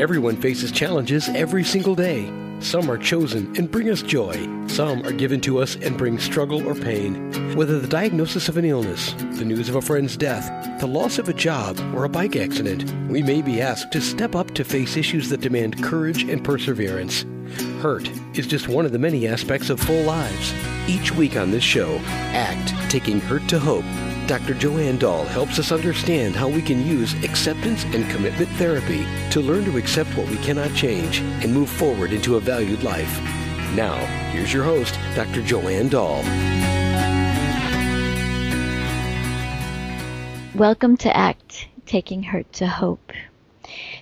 Everyone faces challenges every single day. Some are chosen and bring us joy. Some are given to us and bring struggle or pain. Whether the diagnosis of an illness, the news of a friend's death, the loss of a job, or a bike accident, we may be asked to step up to face issues that demand courage and perseverance. Hurt is just one of the many aspects of full lives. Each week on this show, ACT Taking Hurt to Hope Dr. Joanne Dahl helps us understand how we can use acceptance and commitment therapy to learn to accept what we cannot change and move forward into a valued life. Now, here's your host, Dr. Joanne Dahl. Welcome to ACT Taking Hurt to Hope.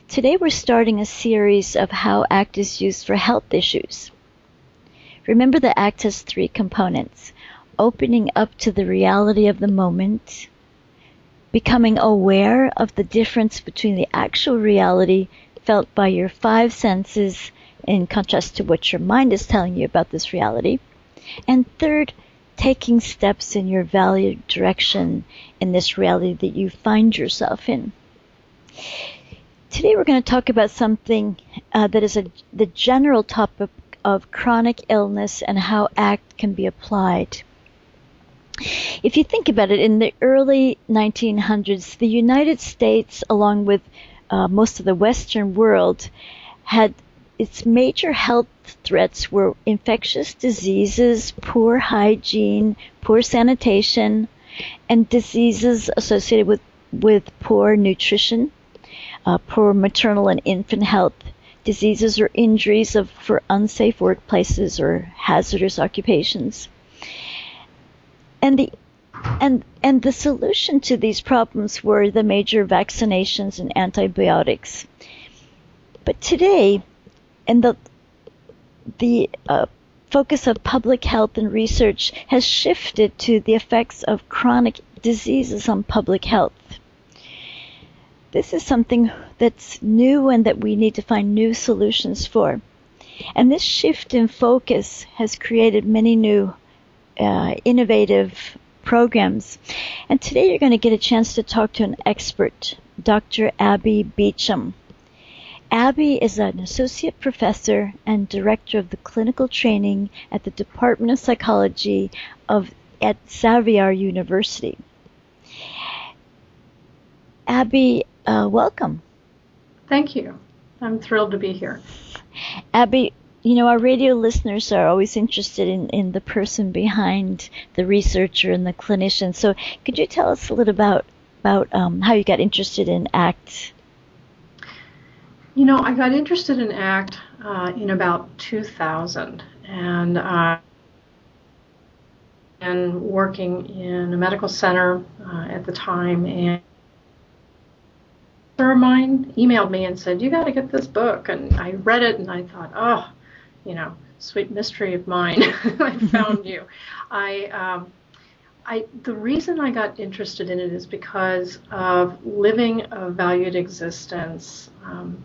Today we're starting a series of how ACT is used for health issues. Remember that ACT has three components opening up to the reality of the moment, becoming aware of the difference between the actual reality felt by your five senses in contrast to what your mind is telling you about this reality. And third, taking steps in your valued direction in this reality that you find yourself in. Today we're going to talk about something uh, that is a, the general topic of chronic illness and how ACT can be applied. If you think about it, in the early 1900s, the United States, along with uh, most of the Western world, had its major health threats were infectious diseases, poor hygiene, poor sanitation, and diseases associated with, with poor nutrition, uh, poor maternal and infant health, diseases or injuries of, for unsafe workplaces or hazardous occupations. And the and and the solution to these problems were the major vaccinations and antibiotics. But today, and the the uh, focus of public health and research has shifted to the effects of chronic diseases on public health. This is something that's new and that we need to find new solutions for. And this shift in focus has created many new uh, innovative programs. And today you're going to get a chance to talk to an expert, Dr. Abby Beecham. Abby is an associate professor and director of the clinical training at the Department of Psychology of at Xavier University. Abby, uh, welcome. Thank you. I'm thrilled to be here. Abby, you know, our radio listeners are always interested in, in the person behind the researcher and the clinician. So, could you tell us a little about about um, how you got interested in ACT? You know, I got interested in ACT uh, in about 2000, and uh, and working in a medical center uh, at the time, and of mine emailed me and said, "You got to get this book." And I read it, and I thought, "Oh, you know, sweet mystery of mine, I found you. I, um, I, the reason I got interested in it is because of living a valued existence. Um,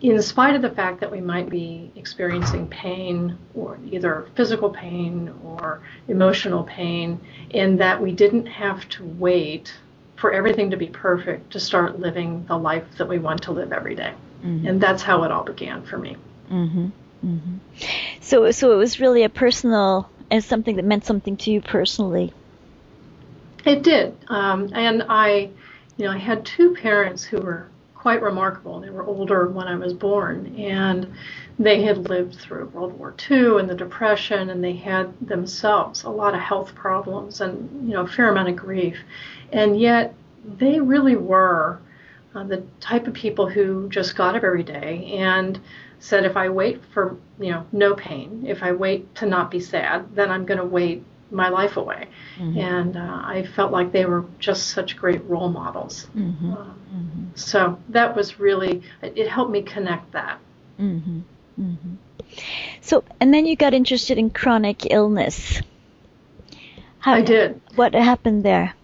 in spite of the fact that we might be experiencing pain, or either physical pain or emotional pain, in that we didn't have to wait for everything to be perfect to start living the life that we want to live every day. Mm-hmm. And that's how it all began for me. Mm-hmm. Mm-hmm. So, so it was really a personal and something that meant something to you personally. It did, um, and I, you know, I had two parents who were quite remarkable. They were older when I was born, and they had lived through World War II and the Depression, and they had themselves a lot of health problems and you know a fair amount of grief, and yet they really were uh, the type of people who just got up every day and said if I wait for you know no pain, if I wait to not be sad, then I'm going to wait my life away. Mm-hmm. And uh, I felt like they were just such great role models. Mm-hmm. Uh, mm-hmm. So that was really it helped me connect that. Mm-hmm. Mm-hmm. So and then you got interested in chronic illness. How, I did. What happened there?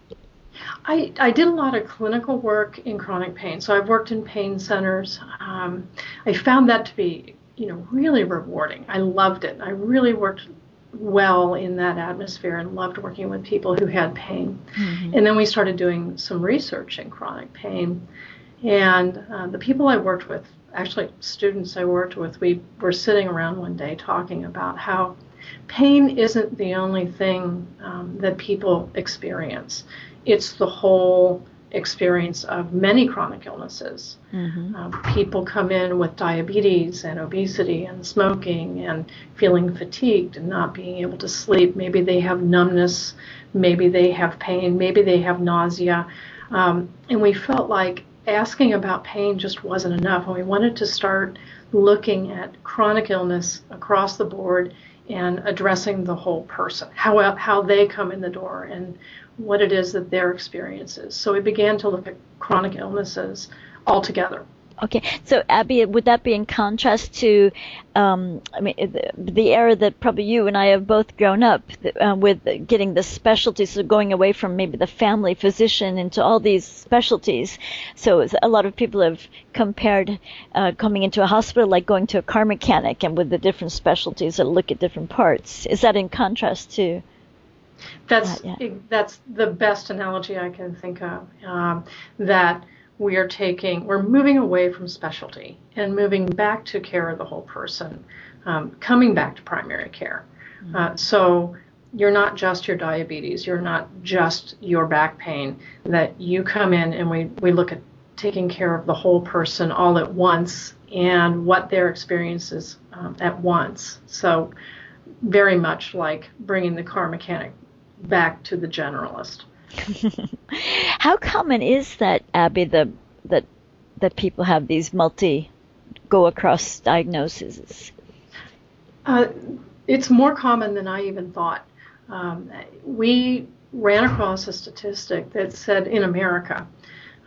I, I did a lot of clinical work in chronic pain. So I've worked in pain centers. Um, I found that to be, you know, really rewarding. I loved it. I really worked well in that atmosphere and loved working with people who had pain. Mm-hmm. And then we started doing some research in chronic pain. And uh, the people I worked with, actually students I worked with, we were sitting around one day talking about how pain isn't the only thing um, that people experience. It's the whole experience of many chronic illnesses. Mm-hmm. Um, people come in with diabetes and obesity and smoking and feeling fatigued and not being able to sleep. Maybe they have numbness, maybe they have pain, maybe they have nausea. Um, and we felt like asking about pain just wasn't enough. And we wanted to start looking at chronic illness across the board and addressing the whole person, how, how they come in the door and what it is that their experience is. So we began to look at chronic illnesses altogether. Okay, so Abby, would that be in contrast to, um, I mean, the, the, era that probably you and I have both grown up uh, with, getting the specialties, so going away from maybe the family physician into all these specialties. So a lot of people have compared uh, coming into a hospital like going to a car mechanic, and with the different specialties that look at different parts. Is that in contrast to? That's that, yeah. that's the best analogy I can think of. Um, that we are taking, we're moving away from specialty and moving back to care of the whole person, um, coming back to primary care. Mm-hmm. Uh, so you're not just your diabetes, you're not just your back pain, that you come in and we, we look at taking care of the whole person all at once and what their experience is um, at once. So, very much like bringing the car mechanic back to the generalist. How common is that, Abby, the, that, that people have these multi go across diagnoses? Uh, it's more common than I even thought. Um, we ran across a statistic that said in America,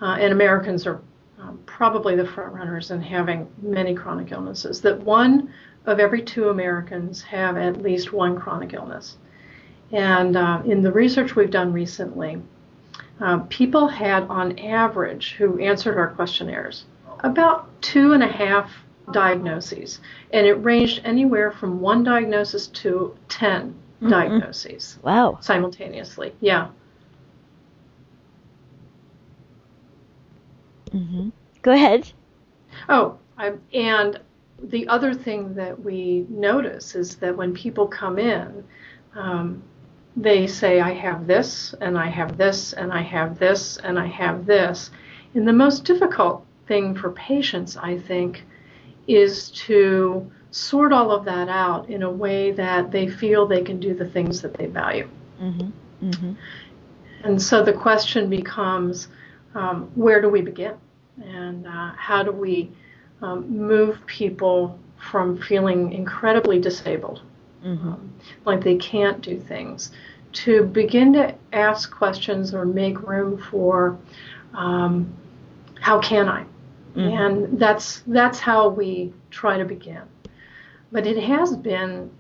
uh, and Americans are um, probably the front runners in having many chronic illnesses, that one of every two Americans have at least one chronic illness. And uh, in the research we've done recently, uh, people had on average who answered our questionnaires about two and a half diagnoses. And it ranged anywhere from one diagnosis to 10 mm-hmm. diagnoses. Wow. Simultaneously. Yeah. Mm-hmm. Go ahead. Oh, I, and the other thing that we notice is that when people come in, um, they say, I have this, and I have this, and I have this, and I have this. And the most difficult thing for patients, I think, is to sort all of that out in a way that they feel they can do the things that they value. Mm-hmm. Mm-hmm. And so the question becomes um, where do we begin? And uh, how do we um, move people from feeling incredibly disabled mm-hmm. um, like they can't do things, to begin to ask questions or make room for um, how can I? Mm-hmm. And that's that's how we try to begin. But it has been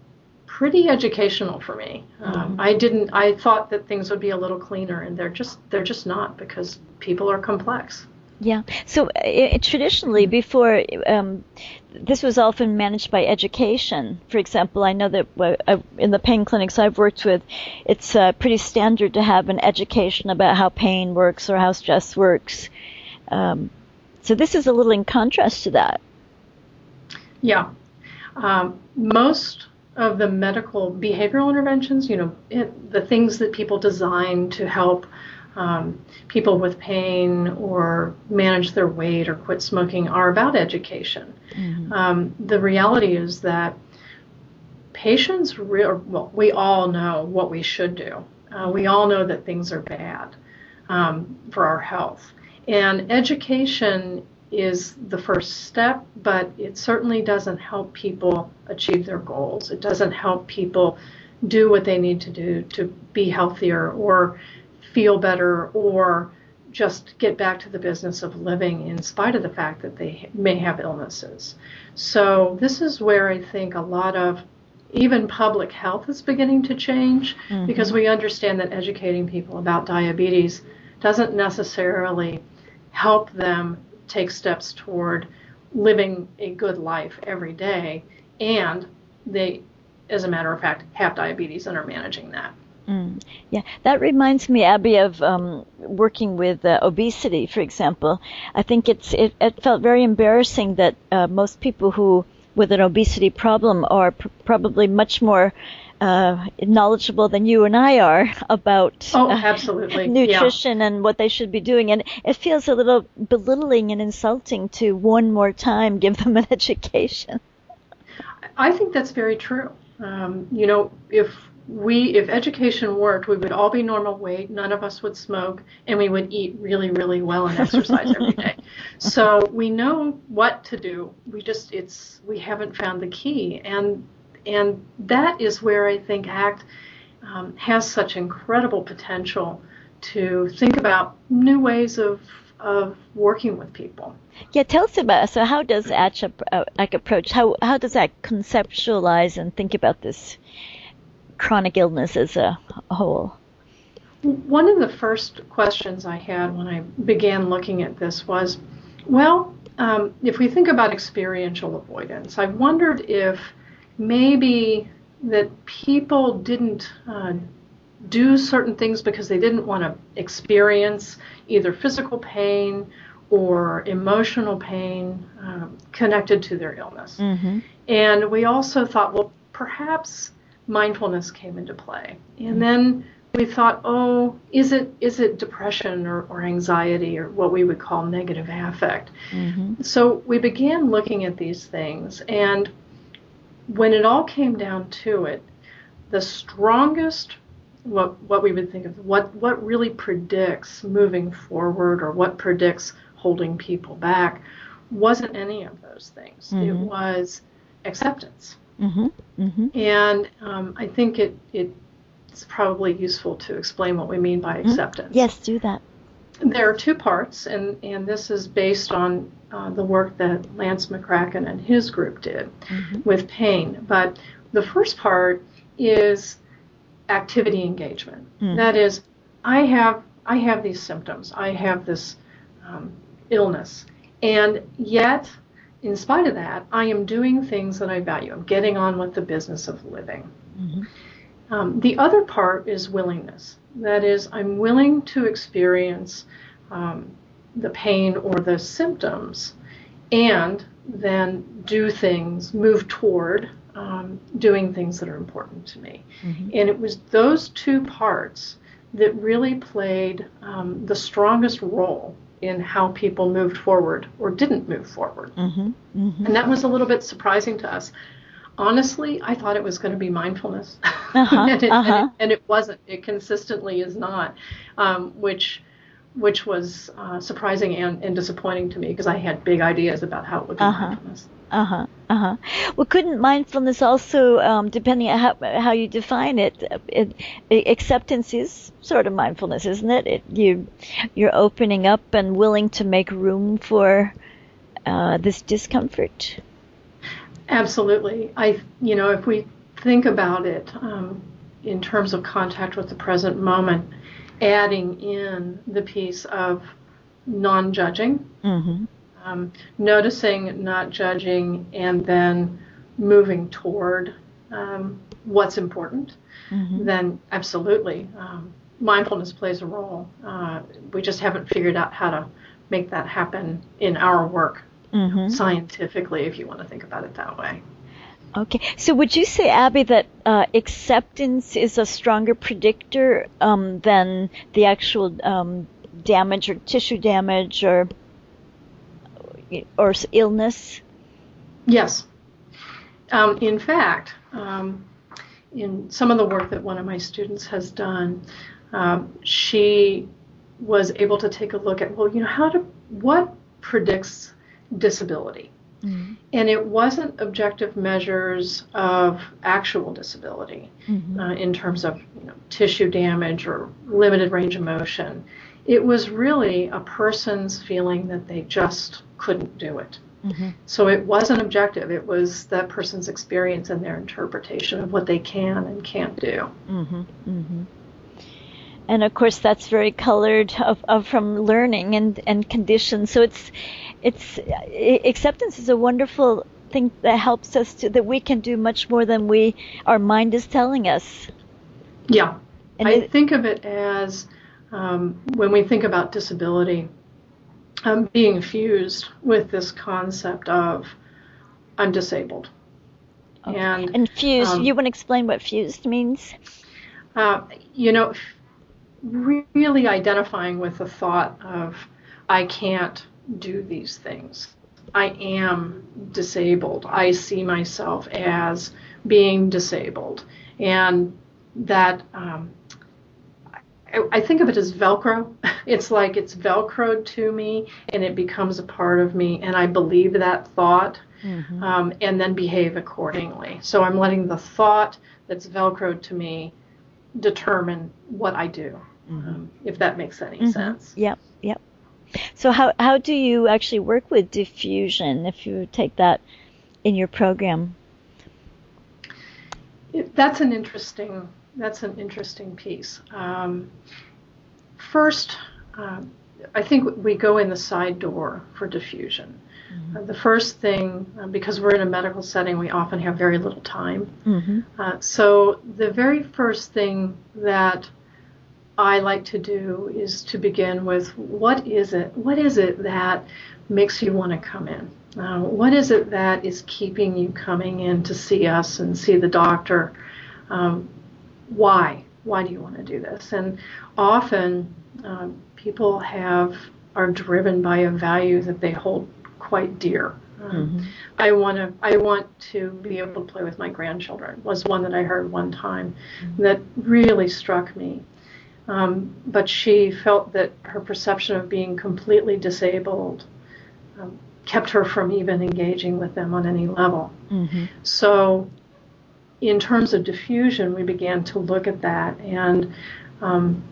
pretty educational for me. Um, mm-hmm. Um, I didn't. I thought that things would be a little cleaner, and they're just they're just not because people are complex. Yeah. So uh, traditionally, before um, this was often managed by education. For example, I know that uh, in the pain clinics I've worked with, it's uh, pretty standard to have an education about how pain works or how stress works. Um, so this is a little in contrast to that. Yeah. Um, most of the medical behavioral interventions, you know, it, the things that people design to help um, people with pain or manage their weight or quit smoking are about education. Mm-hmm. Um, the reality is that patients, re- well, we all know what we should do. Uh, we all know that things are bad um, for our health. And education is the first step, but it certainly doesn't help people achieve their goals. It doesn't help people do what they need to do to be healthier or feel better or just get back to the business of living in spite of the fact that they may have illnesses. So, this is where I think a lot of even public health is beginning to change mm-hmm. because we understand that educating people about diabetes doesn't necessarily help them take steps toward living a good life every day and they as a matter of fact have diabetes and are managing that Mm. Yeah, that reminds me, Abby, of um, working with uh, obesity, for example. I think it's it, it felt very embarrassing that uh, most people who with an obesity problem are pr- probably much more uh, knowledgeable than you and I are about oh, absolutely. nutrition yeah. and what they should be doing. And it feels a little belittling and insulting to one more time give them an education. I think that's very true. Um, you know, if we if education worked, we would all be normal weight, none of us would smoke, and we would eat really, really well and exercise every day. So we know what to do. We just it's we haven't found the key, and and that is where I think ACT um, has such incredible potential to think about new ways of of working with people. Yeah, tell us about so how does ACT uh, like approach how how does that conceptualize and think about this chronic illness as a whole? One of the first questions I had when I began looking at this was, well, um, if we think about experiential avoidance, I wondered if maybe that people didn't uh, do certain things because they didn't want to experience either physical pain or emotional pain um, connected to their illness. Mm-hmm. And we also thought, well, perhaps mindfulness came into play. And then we thought, oh, is it is it depression or, or anxiety or what we would call negative affect? Mm-hmm. So we began looking at these things, and when it all came down to it, the strongest what what we would think of what what really predicts moving forward or what predicts holding people back wasn't any of those things. Mm-hmm. It was acceptance. Mm-hmm. Mm-hmm. And um, I think it, it's probably useful to explain what we mean by mm-hmm. acceptance. Yes, do that. There are two parts, and, and this is based on uh, the work that Lance McCracken and his group did mm-hmm. with pain. But the first part is activity engagement. Mm. That is, I have I have these symptoms. I have this um, illness, and yet in spite of that, I am doing things that I value. I'm getting on with the business of living. Mm-hmm. Um, the other part is willingness. That is, I'm willing to experience um, the pain or the symptoms and then do things, move toward um, doing things that are important to me. Mm-hmm. And it was those two parts that really played um, the strongest role in how people moved forward or didn't move forward. Mm-hmm, mm-hmm. And that was a little bit surprising to us. Honestly, I thought it was going to be mindfulness, uh-huh, and, it, uh-huh. and, it, and, it, wasn't. It consistently is not, um, which which was uh, surprising and, and, disappointing to me because I had big ideas about how it would be uh-huh. mindfulness. Uh huh. Uh huh. Well, couldn't mindfulness also, um, depending on how, how you define it, it, acceptance is sort of mindfulness, isn't it? it you you're opening up and willing to make room for uh, this discomfort. Absolutely. I, you know, if we think about it um, in terms of contact with the present moment, adding in the piece of non-judging. Mm-hmm um, noticing, not judging, and then moving toward um, what's important, mm-hmm. then absolutely um, mindfulness plays a role. Uh, we just haven't figured out how to make that happen in our work mm-hmm. scientifically, if you want to think about it that way. Okay, so would you say, Abby, that uh, acceptance is a stronger predictor um, than the actual um, damage or tissue damage or or illness? Yes. Um, in fact, um, in some of the work that one of my students has done, um, she was able to take a look at well, you know, how to what predicts disability. Mm-hmm. And it wasn't objective measures of actual disability mm-hmm. uh, in terms of you know, tissue damage or limited range of motion. It was really a person's feeling that they just couldn't do it. Mm-hmm. So it wasn't objective. It was that person's experience and their interpretation of what they can and can't do. Mm-hmm. Mm-hmm. And of course, that's very colored of, of from learning and, and conditions. So it's it's acceptance is a wonderful thing that helps us to that we can do much more than we our mind is telling us. Yeah, and I it, think of it as um, when we think about disability, um, being fused with this concept of I'm disabled. Okay. And, and fused, um, you want to explain what fused means? Uh, you know, really identifying with the thought of I can't do these things. I am disabled. I see myself as being disabled. And that um, I, think of it as Velcro. It's like it's Velcroed to me and it becomes a part of me, and I believe that thought mm-hmm. um, and then behave accordingly. So I'm letting the thought that's Velcroed to me determine what I do, mm-hmm. um, if that makes any mm-hmm. sense. Yep, yep. So how how do you actually work with defusion if you take that in your program? It, that's an interesting that's an interesting piece. Um, first, uh, I think we go in the side door for defusion. Mm-hmm. Uh, the first thing, uh, because we're in a medical setting, we often have very little time. Mm-hmm. Uh, so the very first thing that I like to do is to begin with what is it? What is it that makes you want to come in? Uh, what is it that is keeping you coming in to see us and see the doctor? Um, why? Why do you want to do this? And often um, people have are driven by a value that they hold quite dear. Um, mm-hmm. I want to I want to be able to play with my grandchildren was one that I heard one time mm-hmm. that really struck me. Um, but she felt that her perception of being completely disabled um, kept her from even engaging with them on any level. Mm-hmm. So in terms of defusion, we began to look at that and um,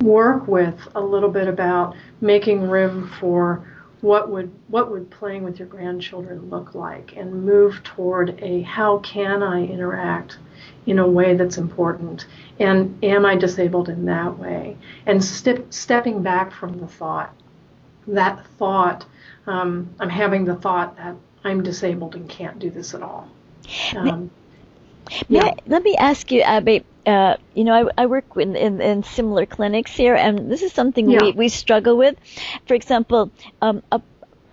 work with a little bit about making room for what would what would playing with your grandchildren look like and move toward a how can I interact in a way that's important? And am I disabled in that way? And step, stepping back from the thought that thought um, I'm having the thought that I'm disabled and can't do this at all. Um, yeah. I, let me ask you, Abby. Uh, you know, I, I work in, in, in, similar clinics here, and this is something yeah. we, we struggle with. For example, um, a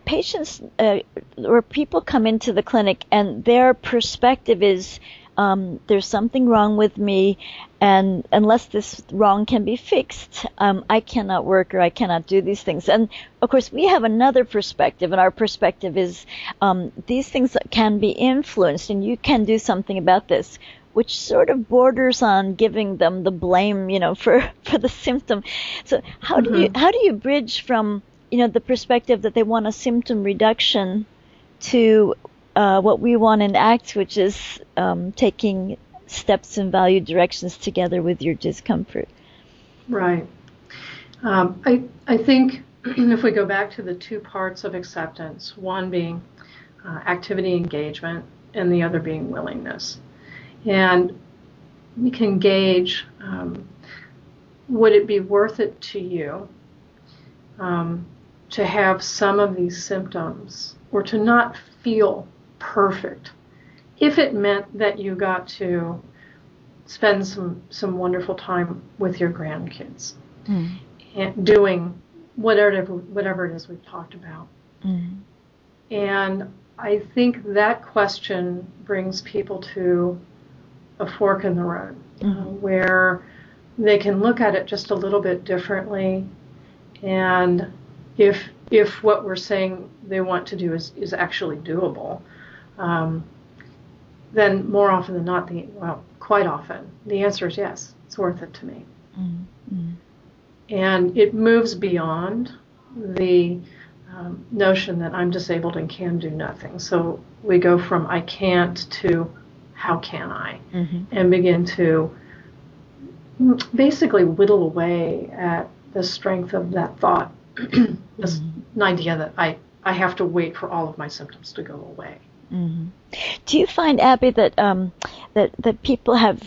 patients uh, or people come into the clinic and their perspective is um, there's something wrong with me, and unless this wrong can be fixed, um, I cannot work or I cannot do these things. And of course, we have another perspective, and our perspective is um, these things can be influenced, and you can do something about this. Which sort of borders on giving them the blame, you know, for, for the symptom. So how mm-hmm. do you mm-hmm. how do you bridge from you know the perspective that they want a symptom reduction to uh, what we want in ACT, which is um, taking steps and value directions together with your discomfort. Right. Um, I, I think if we go back to the two parts of acceptance, one being uh, activity engagement and the other being willingness. And we can gauge um, would it be worth it to you um, to have some of these symptoms or to not feel perfect if it meant that you got to spend some some wonderful time with your grandkids mm. and doing whatever whatever it is we've talked about mm. and i think that question brings people to a fork in the road mm. uh, where they can look at it just a little bit differently and if if what we're saying they want to do is, is actually doable um, then more often than not, the well, quite often, the answer is yes, it's worth it to me. Mm-hmm. And it moves beyond the um, notion that I'm disabled and can do nothing. So we go from I can't to how can I, mm-hmm. and begin to basically whittle away at the strength of that thought, this mm-hmm. idea that I, I have to wait for all of my symptoms to go away. Mm-hmm. Do you find, Abby, that um, that that people have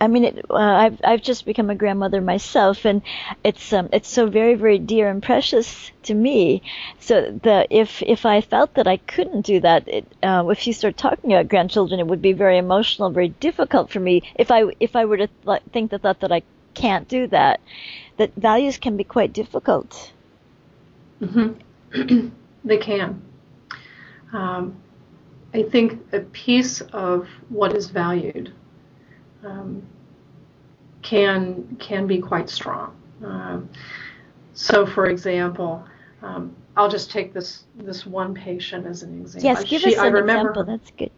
I mean, it, uh, I've I've just become a grandmother myself, and it's um it's so very very dear and precious to me. So the if if I felt that I couldn't do that, it, uh, if you start talking about grandchildren, it would be very emotional, very difficult for me. If I if I were to th- think the thought that I can't do that, that values can be quite difficult. Mm-hmm. they can. Um, I think a piece of what is valued um, can can be quite strong. Um, so, for example, um, I'll just take this this one patient as an example. Yes, give she, us an remember, example. That's good.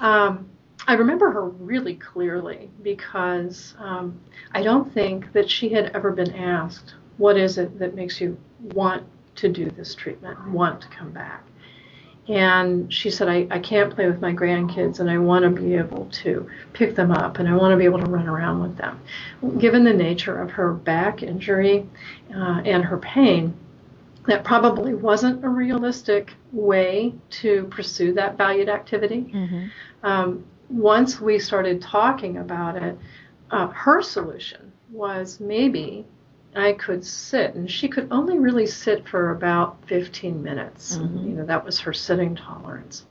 Um, I remember her really clearly because um, I don't think that she had ever been asked, "What is it that makes you want to do this treatment, want to come back?" And she said, I, I can't play with my grandkids and I want to be able to pick them up and I want to be able to run around with them. Given the nature of her back injury uh, and her pain, that probably wasn't a realistic way to pursue that valued activity. Mm-hmm. Um, once we started talking about it, uh, her solution was maybe I could sit, and she could only really sit for about 15 minutes. Mm-hmm. You know, that was her sitting tolerance.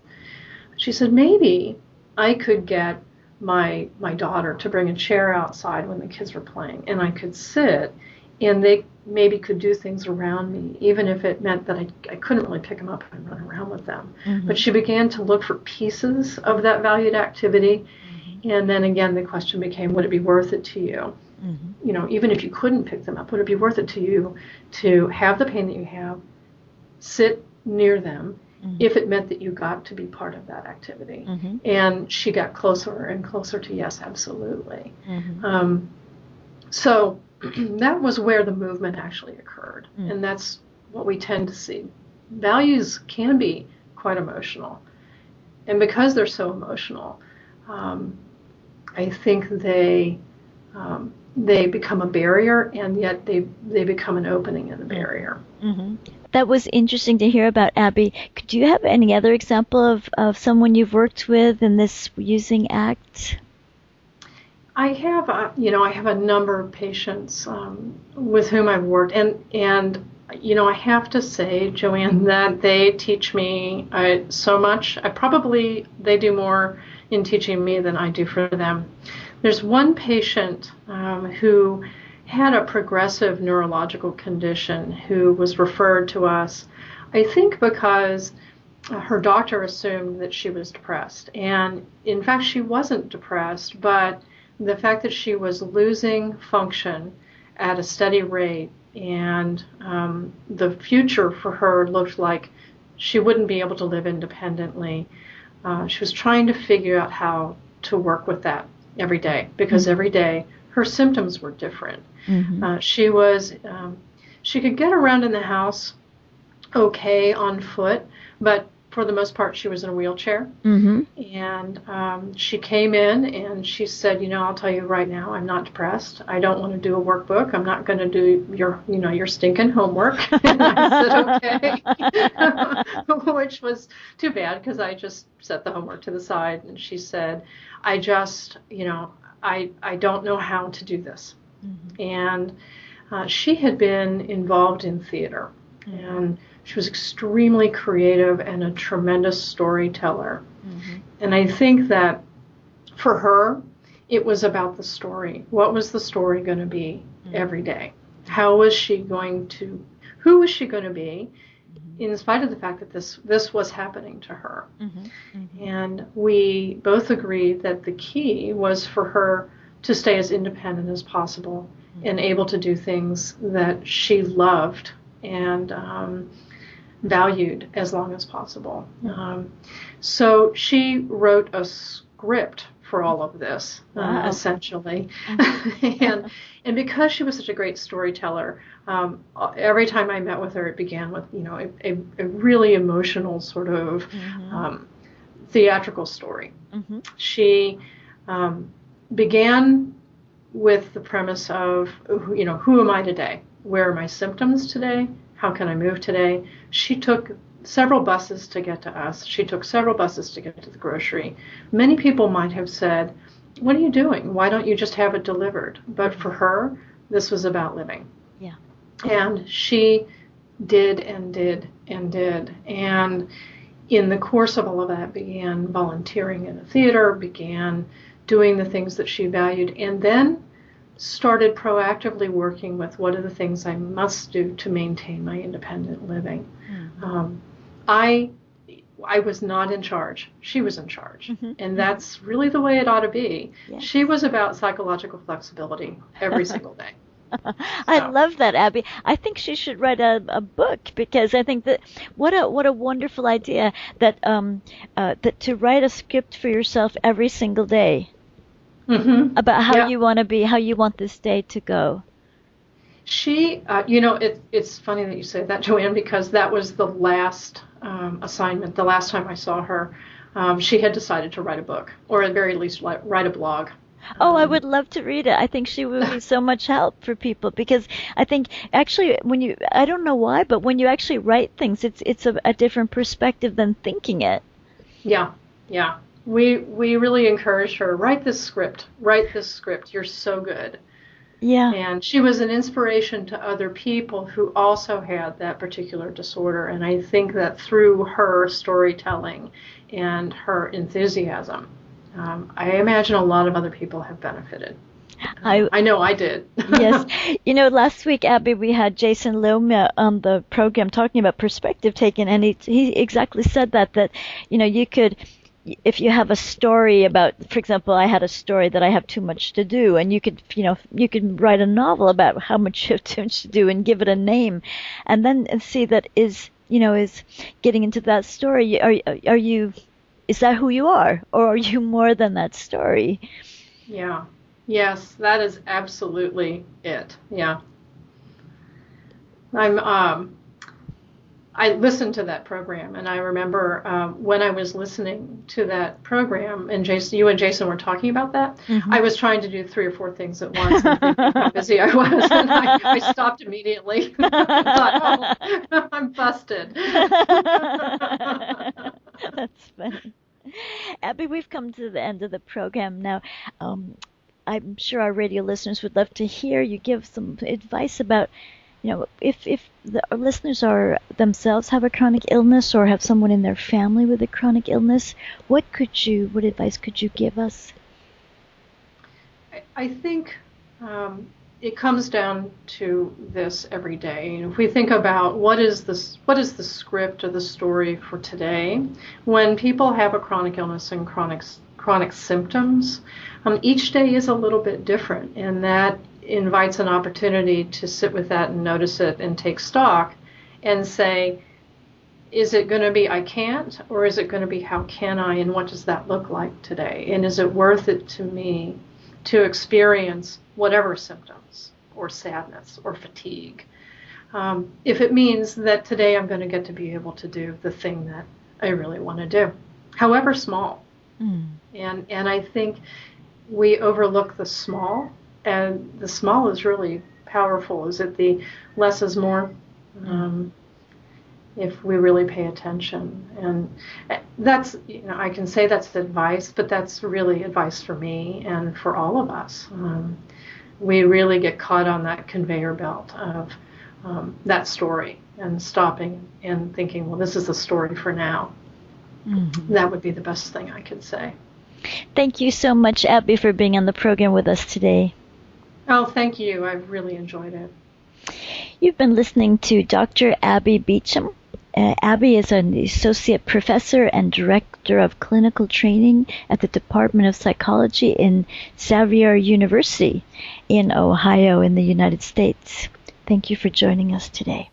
She said maybe I could get my my daughter to bring a chair outside when the kids were playing, and I could sit, and they maybe could do things around me, even if it meant that I, I couldn't really pick them up and run around with them. Mm-hmm. But she began to look for pieces of that valued activity. Mm-hmm. And then again, the question became, would it be worth it to you? Mm-hmm. You know, even if you couldn't pick them up, would it be worth it to you to have the pain that you have, sit near them, Mm-hmm. if it meant that you got to be part of that activity? Mm-hmm. And she got closer and closer to yes, absolutely. Mm-hmm. Um, so that was where the movement actually occurred, Mm. and that's what we tend to see. Values can be quite emotional, and because they're so emotional, um, I think they um, they become a barrier, and yet they they become an opening in the barrier. Mm-hmm. That was interesting to hear about Abby. Could you have any other example of, of someone you've worked with in this using act? I have, uh, you know, I have a number of patients um, with whom I've worked, and and you know, I have to say, Joanne, that they teach me uh, so much. I probably they do more in teaching me than I do for them. There's one patient um, who had a progressive neurological condition who was referred to us, I think because her doctor assumed that she was depressed, and in fact, she wasn't depressed, but the fact that she was losing function at a steady rate and um, the future for her looked like she wouldn't be able to live independently. Uh, she was trying to figure out how to work with that every day because mm-hmm. every day her symptoms were different. Mm-hmm. Uh, she was um, she could get around in the house okay on foot, but for the most part, she was in a wheelchair. Mm-hmm. And um, she came in and she said, "You know, I'll tell you right now, I'm not depressed. I don't want to do a workbook. I'm not going to do your, you know, your stinking homework." and I said, "Okay," which was too bad because I just set the homework to the side. And she said, "I just, you know, I I don't know how to do this." Mm-hmm. And uh, she had been involved in theater and she was extremely creative and a tremendous storyteller. Mm-hmm. And I think that for her, it was about the story. What was the story going to be mm-hmm. every day? How was she going to, who was she going to be, mm-hmm. in spite of the fact that this, this was happening to her? And we both agreed that the key was for her to stay as independent as possible and able to do things that she loved and um, valued as long as possible. Um, so she wrote a script for all of this, wow. uh, essentially. Mm-hmm. and and because she was such a great storyteller, um, every time I met with her, it began with you know a, a, a really emotional sort of mm-hmm. um, theatrical story. Mm-hmm. She um, began with the premise of you know who am I today? Where are my symptoms today? How can I move today? She took several buses to get to us. She took several buses to get to the grocery. Many people might have said, what are you doing? Why don't you just have it delivered? But for her, this was about living. Yeah. And she did and did and did. And in the course of all of that, began volunteering in a theater, began doing the things that she valued, and then started proactively working with what are the things I must do to maintain my independent living. Mm-hmm. Um, I I was not in charge. She was in charge. Mm-hmm. And that's really the way it ought to be. Yes. She was about psychological flexibility every single day. I love that, Abby. I think she should write a, a book because I think that what a what a wonderful idea that um uh, that to write a script for yourself every single day mm-hmm. about how yeah. you want to be, how you want this day to go. She, uh, you know, it, it's funny that you say that, Joanne, because that was the last um, assignment. The last time I saw her, um, she had decided to write a book, or at very least write a blog. Oh, I um, would love to read it. I think she would be so much help for people because I think actually when you I don't know why, but when you actually write things, it's it's a, a different perspective than thinking it. Yeah, yeah. We we really encouraged her write this script, write this script. You're so good. Yeah. And she was an inspiration to other people who also had that particular disorder. And I think that through her storytelling and her enthusiasm, um, I imagine a lot of other people have benefited. I, I know I did. yes. You know, last week, Abby, we had Jason Luoma on the program talking about perspective taking, and he, he exactly said that, that, you know, you could if you have a story about, for example, I had a story that I have too much to do, and you could, you know, you could write a novel about how much you have too much to do and give it a name, and then see that is, you know, is getting into that story. Are are you, is that who you are, or are you more than that story? Yeah. Yes, that is absolutely it. Yeah. I'm um I listened to that program, and I remember um, when I was listening to that program, and Jason, you and Jason were talking about that. Mm-hmm. I was trying to do three or four things at once, how busy I was, and I, I stopped immediately. thought, oh, I'm busted. That's funny. Abby, we've come to the end of the program now. Um, I'm sure our radio listeners would love to hear you give some advice about you know, if if the listeners are themselves have a chronic illness or have someone in their family with a chronic illness, what could you, what advice could you give us? I think um, it comes down to this every day. If we think about what is this, what is the script or the story for today, when people have a chronic illness and chronic chronic symptoms, um, each day is a little bit different, and that invites an opportunity to sit with that and notice it and take stock and say, is it going to be I can't or is it going to be how can I and what does that look like today? And is it worth it to me to experience whatever symptoms or sadness or fatigue? Um, if it means that today I'm going to get to be able to do the thing that I really want to do, however small. Mm. And and I think we overlook the small and the small is really powerful. Is it the less is more? Um, if we really pay attention, and that's you know I can say that's advice, but that's really advice for me and for all of us. Um, we really get caught on that conveyor belt of um, that story and stopping and thinking, well, this is the story for now. Mm-hmm. That would be the best thing I could say. Thank you so much, Abby, for being on the program with us today. Oh, thank you. I've really enjoyed it. You've been listening to Dr. Abby Beecham. Uh, Abby is an associate professor and director of clinical training at the Department of Psychology in Xavier University in Ohio, in the United States. Thank you for joining us today.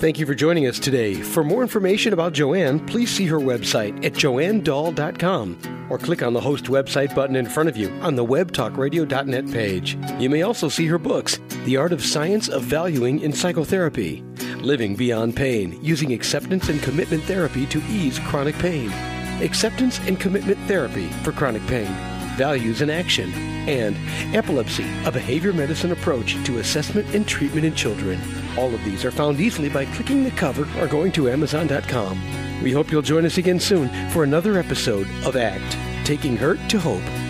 Thank you for joining us today. For more information about Joanne, please see her website at joannedahl.com or click on the host website button in front of you on the webtalkradio.net page. You may also see her books, The Art of Science of Valuing in Psychotherapy, Living Beyond Pain, Using Acceptance and Commitment Therapy to Ease Chronic Pain, Acceptance and Commitment Therapy for Chronic Pain, Values in Action, and Epilepsy, a behavior medicine approach to assessment and treatment in children. All of these are found easily by clicking the cover or going to Amazon.com. We hope you'll join us again soon for another episode of ACT Taking Hurt to Hope.